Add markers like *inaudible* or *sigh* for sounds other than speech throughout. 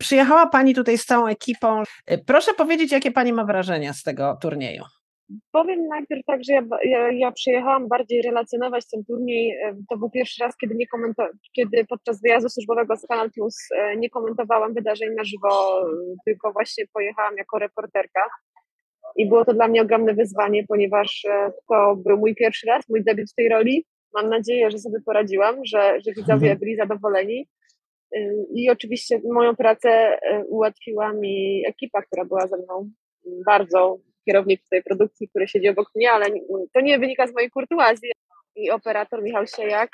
Przyjechała Pani tutaj z całą ekipą. Proszę powiedzieć, jakie Pani ma wrażenia z tego turnieju? Powiem najpierw tak, że ja, ja, ja przyjechałam bardziej relacjonować ten turniej. E, to był pierwszy raz, kiedy, nie komento- kiedy podczas wyjazdu służbowego z Kanal Plus e, nie komentowałam wydarzeń na żywo, tylko właśnie pojechałam jako reporterka. I było to dla mnie ogromne wyzwanie, ponieważ e, to był mój pierwszy raz, mój debiut w tej roli. Mam nadzieję, że sobie poradziłam, że, że widzowie mhm. byli zadowoleni. I oczywiście moją pracę ułatwiła mi ekipa, która była ze mną bardzo kierownik tej produkcji, który siedzi obok mnie, ale to nie wynika z mojej kurtuazji. I operator Michał Siejak.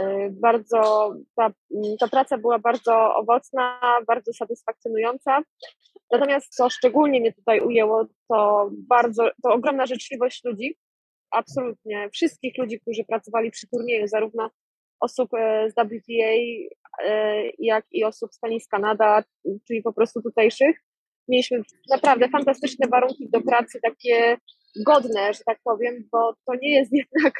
E, bardzo, ta, ta praca była bardzo owocna, bardzo satysfakcjonująca. Natomiast co szczególnie mnie tutaj ujęło, to bardzo, to ogromna życzliwość ludzi, absolutnie wszystkich ludzi, którzy pracowali przy turnieju, zarówno osób e, z WTA, e, jak i osób z Tenis Kanada, czyli po prostu tutejszych. Mieliśmy naprawdę fantastyczne warunki do pracy, takie godne, że tak powiem, bo to nie jest *laughs* jednak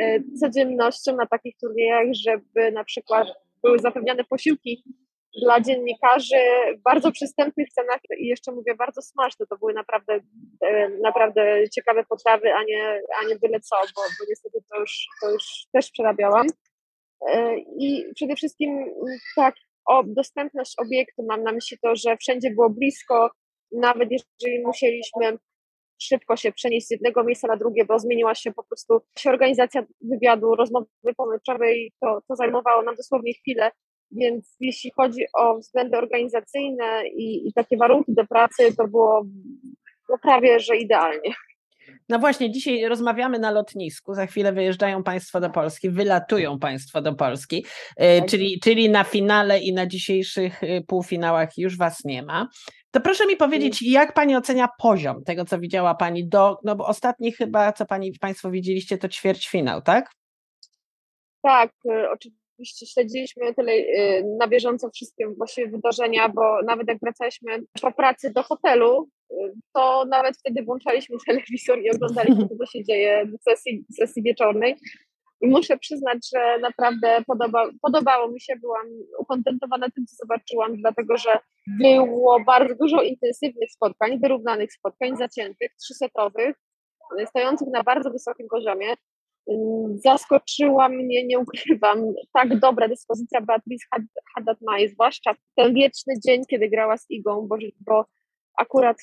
e, codziennością na takich turniejach, żeby na przykład były zapewniane posiłki dla dziennikarzy w bardzo przystępnych cenach. I jeszcze mówię bardzo smaczne, to były naprawdę, naprawdę ciekawe potrawy, a nie, a nie byle co, bo, bo niestety to już, to już też przerabiałam. E, I przede wszystkim tak, o dostępność obiektu, mam na myśli to, że wszędzie było blisko, nawet jeżeli musieliśmy szybko się przenieść z jednego miejsca na drugie, bo zmieniła się po prostu się organizacja wywiadu, rozmowy pomyczowej, to, to zajmowało nam dosłownie chwilę, więc jeśli chodzi o względy organizacyjne i, i takie warunki do pracy, to było no prawie, że idealnie. No właśnie, dzisiaj rozmawiamy na lotnisku. Za chwilę wyjeżdżają Państwo do Polski, wylatują Państwo do Polski, e, tak. czyli, czyli na finale i na dzisiejszych e, półfinałach już Was nie ma. To proszę mi powiedzieć, jak Pani ocenia poziom tego, co widziała Pani do, no bo ostatni chyba, co Pani Państwo widzieliście, to ćwierćfinał, tak? Tak, e, oczywiście śledziliśmy tyle na bieżąco wszystkie właściwie wydarzenia, bo nawet jak wracaliśmy po pracy do hotelu, to nawet wtedy włączaliśmy *laughs* telewizor i oglądaliśmy, co się dzieje w sesji, sesji wieczornej. I muszę przyznać, że naprawdę podoba, podobało mi się, byłam ukontentowana tym, co zobaczyłam, dlatego że było bardzo dużo intensywnych spotkań, wyrównanych spotkań, zaciętych, trzysetowych, stojących na bardzo wysokim poziomie. Zaskoczyła mnie, nie ukrywam, tak dobra dyspozycja Beatrice Haddad-Mai, zwłaszcza ten wieczny dzień, kiedy grała z Igą, bo, bo akurat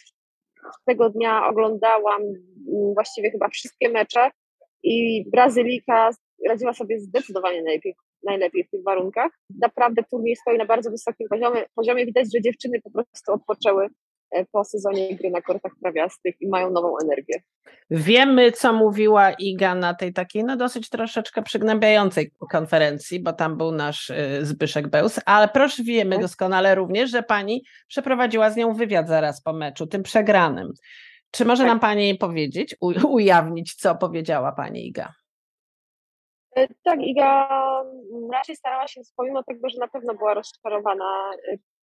tego dnia oglądałam mm, właściwie chyba wszystkie mecze i Brazylika radziła sobie zdecydowanie najlepiej, najlepiej w tych warunkach. Naprawdę turniej stoi na bardzo wysokim poziomie. poziomie. Widać, że dziewczyny po prostu odpoczęły po sezonie gry na kortach trawiastych i mają nową energię. Wiemy, co mówiła Iga na tej takiej, no dosyć troszeczkę przygnębiającej konferencji, bo tam był nasz e, Zbyszek Bełs, ale proszę wiemy tak. doskonale również, że pani przeprowadziła z nią wywiad zaraz po meczu, tym przegranym. Czy może tak. nam pani powiedzieć, ujawnić, co powiedziała pani Iga? E, tak, Iga raczej starała się, pomimo tego, że na pewno była rozczarowana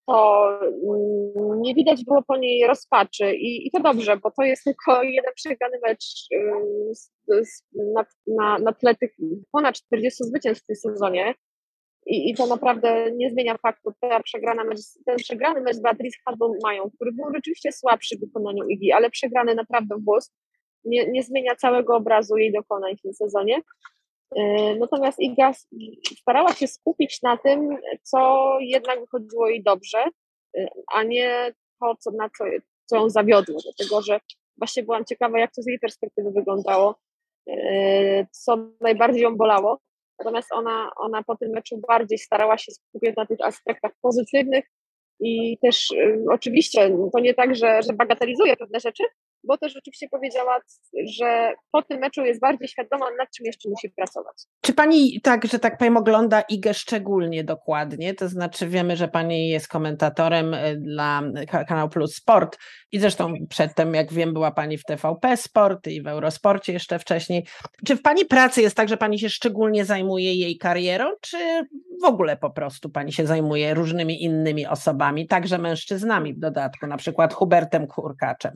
to mm, nie widać było po niej rozpaczy i, i to dobrze, bo to jest tylko jeden przegrany mecz na, na, na tle tych ponad 40 zwycięstw w tym sezonie i, i to naprawdę nie zmienia faktu, ta przegrana mecz, ten przegrany mecz Beatrice Hadon mają, który był rzeczywiście słabszy w wykonaniu Igi, ale przegrany naprawdę w włos, nie, nie zmienia całego obrazu jej dokonań w tym sezonie. E, natomiast Iga starała się skupić na tym, co jednak wychodziło jej dobrze, e, a nie to, co, na co, co ją zawiodło, dlatego że właśnie byłam ciekawa, jak to z jej perspektywy wyglądało, e, co najbardziej ją bolało. Natomiast ona, ona po tym meczu bardziej starała się skupiać na tych aspektach pozytywnych i też oczywiście to nie tak, że, że bagatelizuje pewne rzeczy, bo też rzeczywiście powiedziała, że po tym meczu jest bardziej świadoma, nad czym jeszcze musi pracować. Czy pani tak, że tak powiem, ogląda IGę szczególnie dokładnie? To znaczy wiemy, że pani jest komentatorem e, dla kanału Plus Sport i zresztą przedtem, jak wiem, była pani w TVP Sport i w Eurosporcie jeszcze wcześniej. Czy w pani pracy jest tak, że pani się szczególnie zajmuje jej karierą, czy w ogóle po prostu pani się zajmuje różnymi innymi osobami, także mężczyznami w dodatku, na przykład Hubertem Kurkaczem?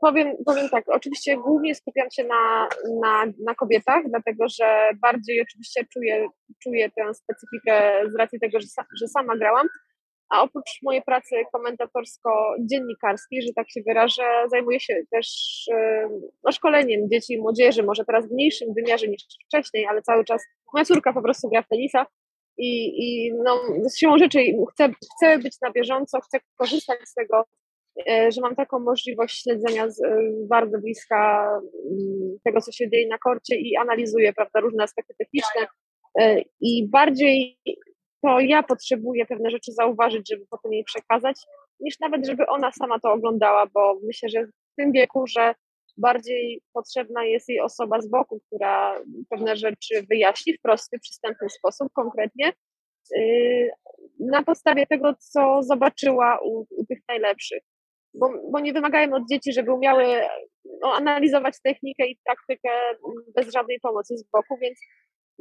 Powiem, powiem tak, oczywiście głównie skupiam się na, na, na kobietach, dlatego że bardziej oczywiście czuję, czuję tę specyfikę z racji tego, że, że sama grałam, a oprócz mojej pracy komentatorsko-dziennikarskiej, że tak się wyrażę, zajmuję się też no, szkoleniem dzieci i młodzieży, może teraz w mniejszym wymiarze niż wcześniej, ale cały czas moja córka po prostu gra w tenisa i, i no, z siłą rzeczy chcę, chcę być na bieżąco, chcę korzystać z tego, że mam taką możliwość śledzenia z, e, bardzo bliska mm, tego, co się dzieje na korcie i analizuję prawda, różne aspekty techniczne e, i bardziej to ja potrzebuję pewne rzeczy zauważyć, żeby potem jej przekazać, niż nawet, żeby ona sama to oglądała, bo myślę, że w tym wieku, że bardziej potrzebna jest jej osoba z boku, która pewne rzeczy wyjaśni w prosty, przystępny sposób, konkretnie, yy, na podstawie tego, co zobaczyła u, u tych najlepszych. Bo, bo, nie wymagajmy od dzieci, żeby umiały no, analizować technikę i taktykę bez żadnej pomocy z boku, więc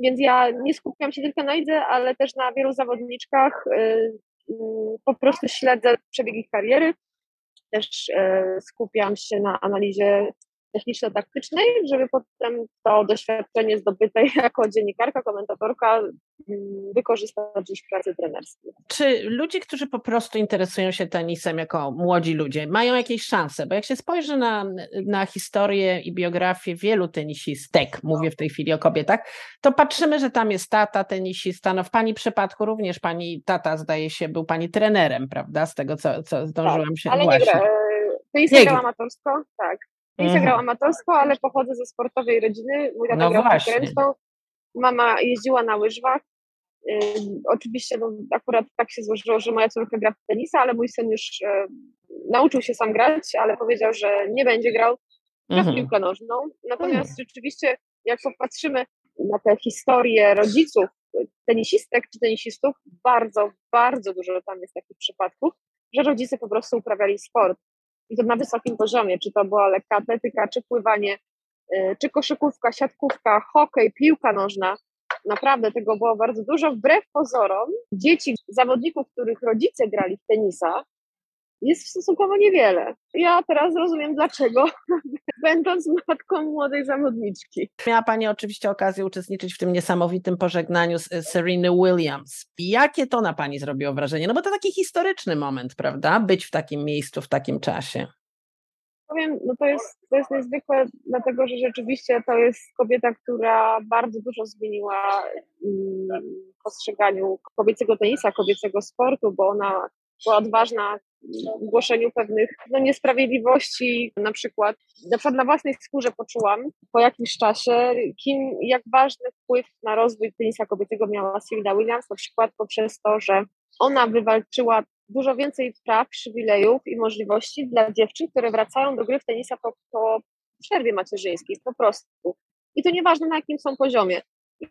więc ja nie skupiam się tylko na lidze, ale też na wielu zawodniczkach. Y, y, po prostu śledzę przebieg ich kariery. Też y, skupiam się na analizie techniczno-taktycznej, żeby potem to doświadczenie zdobyte *laughs* jako dziennikarka, komentatorka mm, wykorzystać w pracy trenerskiej. Czy ludzie, którzy po prostu interesują się tenisem jako młodzi ludzie, mają jakieś szanse? Bo jak się spojrzy na, na historię i biografię wielu tenisistek, mówię w tej chwili o kobietach, to patrzymy, że tam jest tata tenisista, no w pani przypadku również pani tata zdaje się był pani trenerem, prawda? Z tego, co, co zdążyłam tak, się ale właśnie. nie gra. Tenis nie grał amatorsko, tak. Tenis mhm. grał amatorsko, ale pochodzę ze sportowej rodziny. Mój tata no grał konkurencją. Mama jeździła na łyżwach. Yy, oczywiście no, akurat tak się złożyło, że moja córka gra w tenisa, ale mój syn już yy, nauczył się sam grać, ale powiedział, że nie będzie grał gra w mhm. piłkę nożną. Natomiast rzeczywiście, jak popatrzymy na tę historię rodziców tenisistek czy tenisistów, bardzo, bardzo dużo tam jest takich przypadków, że rodzice po prostu uprawiali sport i to na wysokim poziomie, czy to była lekka atletyka, czy pływanie, y, czy koszykówka, siatkówka, hokej, piłka nożna. Naprawdę tego było bardzo dużo. Wbrew pozorom, dzieci zawodników, których rodzice grali w tenisa, jest stosunkowo niewiele. Ja teraz rozumiem dlaczego, *laughs* będąc matką młodej zawodniczki. Miała Pani oczywiście okazję uczestniczyć w tym niesamowitym pożegnaniu z Serena Williams. Jakie to na Pani zrobiło wrażenie? No bo to taki historyczny moment, prawda? Być w takim miejscu, w takim czasie. Powiem, no to jest, to jest niezwykłe, dlatego że rzeczywiście to jest kobieta, która bardzo dużo zmieniła mm, w postrzeganiu kobiecego tenisa, kobiecego sportu, bo ona była odważna głoszeniu pewnych no, niesprawiedliwości, na przykład, na przykład na własnej skórze poczułam po jakimś czasie, kim, jak ważny wpływ na rozwój tenisa kobiecego miała Serena Williams, na przykład poprzez to, że ona wywalczyła dużo więcej praw, przywilejów i możliwości dla dziewczyn, które wracają do gry w tenisa po, po przerwie macierzyńskiej, po prostu. I to nieważne na jakim są poziomie.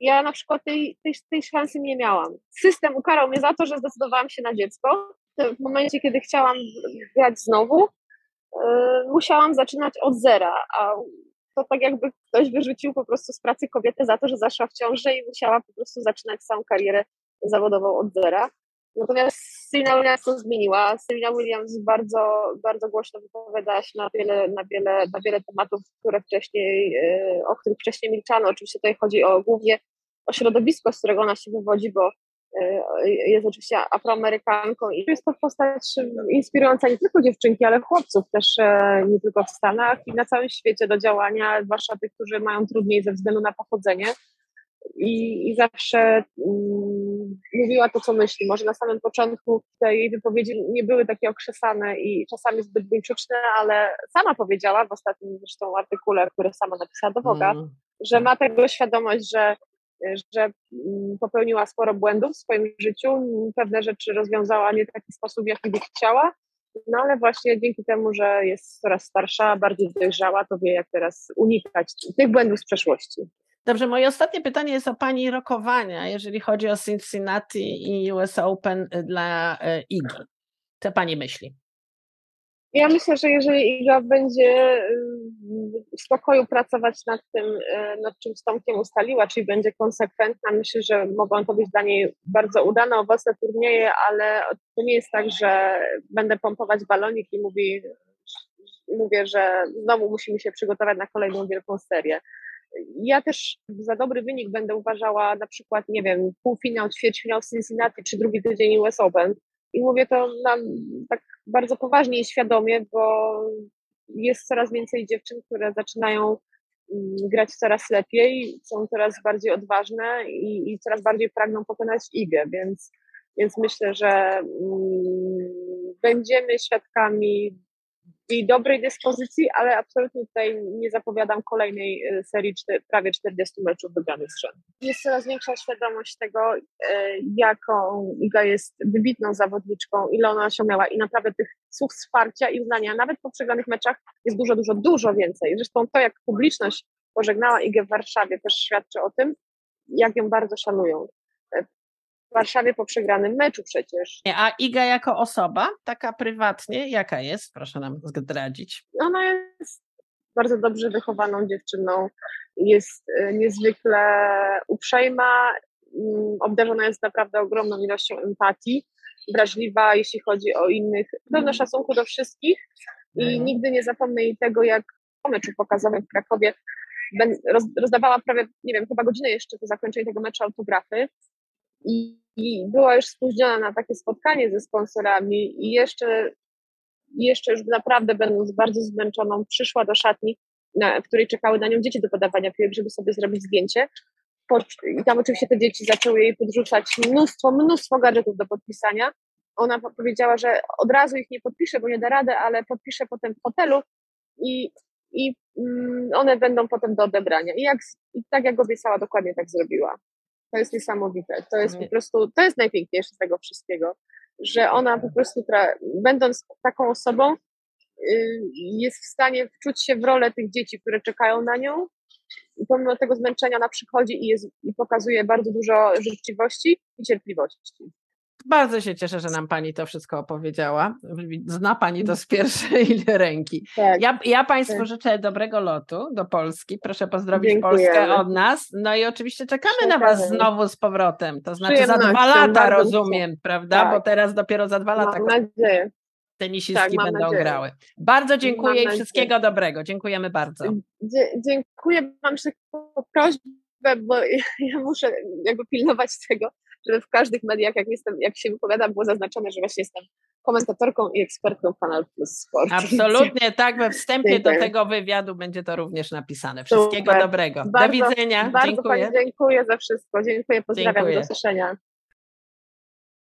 Ja na przykład tej, tej, tej szansy nie miałam. System ukarał mnie za to, że zdecydowałam się na dziecko, w momencie, kiedy chciałam grać znowu, e, musiałam zaczynać od zera, a to tak jakby ktoś wyrzucił po prostu z pracy kobietę za to, że zaszła w ciąży i musiała po prostu zaczynać całą karierę zawodową od zera. Natomiast Serena Williams to zmieniła. Serena Williams bardzo, bardzo głośno wypowiadała się na wiele, na, wiele, na wiele tematów, które wcześniej, e, o których wcześniej milczano. Oczywiście tutaj chodzi o głównie o środowisko, z którego ona się wywodzi, bo jest oczywiście afroamerykanką i jest to postać inspirująca nie tylko dziewczynki, ale chłopców też e, nie tylko w Stanach i na całym świecie do działania, zwłaszcza tych, którzy mają trudniej ze względu na pochodzenie. I, i zawsze mm, mówiła to, co myśli. Może na samym początku te jej wypowiedzi nie były takie okrzesane i czasami zbyt buńczuczne, ale sama powiedziała w ostatnim zresztą artykule, który sama napisała do Woga, mm. że ma tego świadomość, że że mm, popełniła sporo błędów w swoim życiu, pewne rzeczy rozwiązała nie w taki sposób, jaki by chciała, no ale właśnie dzięki temu, że jest coraz starsza, bardziej dojrzała, to wie, jak teraz unikać tych błędów z przeszłości. Dobrze, moje ostatnie pytanie jest o Pani rokowania, jeżeli chodzi o Cincinnati i US Open dla e, Igi. Co Pani myśli? Ja myślę, że jeżeli Iga będzie w spokoju pracować nad tym, e, nad czym z Tomkiem ustaliła, czyli będzie konsekwentna, myślę, że mogą to być dla niej bardzo udane, owocne turnieje, ale to nie jest tak, że będę pompować balonik i mówi, mówię, że znowu musimy się przygotować na kolejną wielką serię. Ja też za dobry wynik będę uważała na przykład, nie wiem, półfinał, ćwierćfinał Cincinnati czy drugi tydzień US Open, i mówię to nam tak bardzo poważnie i świadomie, bo jest coraz więcej dziewczyn, które zaczynają mm, grać coraz lepiej, są coraz bardziej odważne i, i coraz bardziej pragną pokonać igę, więc, więc myślę, że mm, będziemy świadkami i dobrej dyspozycji, ale absolutnie tutaj nie zapowiadam kolejnej e, serii prawie 40 meczów wygranych z rzędu. Jest coraz większa świadomość tego, e, jaką Iga jest wybitną zawodniczką, ile ona osiągnęła i naprawdę tych słów wsparcia i uznania, nawet po przegranych meczach jest dużo, dużo, dużo więcej. Zresztą to, jak publiczność pożegnała Igę w Warszawie też świadczy o tym, jak ją bardzo szanują. W Warszawie po przegranym meczu przecież. A Iga jako osoba, taka prywatnie, jaka jest? Proszę nam zdradzić. Ona jest bardzo dobrze wychowaną dziewczyną, jest e, niezwykle uprzejma, mm, obdarzona jest naprawdę ogromną ilością empatii, wrażliwa, jeśli chodzi o innych, pełna szacunku do wszystkich i mhm. nigdy nie zapomnę jej tego, jak po meczu pokazowym w Krakowie rozdawała prawie, nie wiem, chyba godzinę jeszcze po zakończeniu tego meczu autografy i, i była już spóźniona na takie spotkanie ze sponsorami i jeszcze, jeszcze już naprawdę będąc bardzo zmęczoną, przyszła do szatni, na, w której czekały na nią dzieci do podawania piłek, żeby sobie zrobić zdjęcie. I tam oczywiście te dzieci zaczęły jej podrzucać mnóstwo, mnóstwo gadżetów do podpisania. Ona powiedziała, że od razu ich nie podpisze, bo nie da rady, ale podpisze potem w hotelu i, i mm, one będą potem do odebrania. I, jak, I tak jak obiecała, dokładnie tak zrobiła. To jest niesamowite. To jest po prostu, to jest najpiękniejsze z tego wszystkiego, że ona po prostu, będąc taką osobą, y, jest w stanie wczuć się w rolę tych dzieci, które czekają na nią. I pomimo tego zmęczenia ona przychodzi i, jest, i pokazuje bardzo dużo życzliwości i cierpliwości. Bardzo się cieszę, że nam Pani to wszystko opowiedziała. Zna Pani to z pierwszej *laughs* ręki. Tak, ja, ja Państwu tak. życzę dobrego lotu do Polski. Proszę pozdrowić Dziękujemy. Polskę od nas. No i oczywiście czekamy Czekamy. na Was znowu z powrotem. To znaczy za dwa lata, rozumiem, prawda? Tak. Bo teraz dopiero za dwa lata. Mam nadzieję. Tenisistki tak, będą nadzieję. grały. Bardzo dziękuję i wszystkiego dobrego. Dziękujemy bardzo. dziękuję. Mam jeszcze prośbę, bo *laughs* ja muszę jakby pilnować tego, żeby w każdych mediach, jak, jestem, jak się wypowiadam, było zaznaczone, że właśnie jestem komentatorką i ekspertką Kanal Plus Sport. Absolutnie, *laughs* tak. We wstępie do tego wywiadu będzie to również napisane. Wszystkiego Super. dobrego. Bardzo, do widzenia. Bardzo dziękuję. Pani dziękuję za wszystko. Dziękuję, pozdrawiam, dziękuję. do usłyszenia.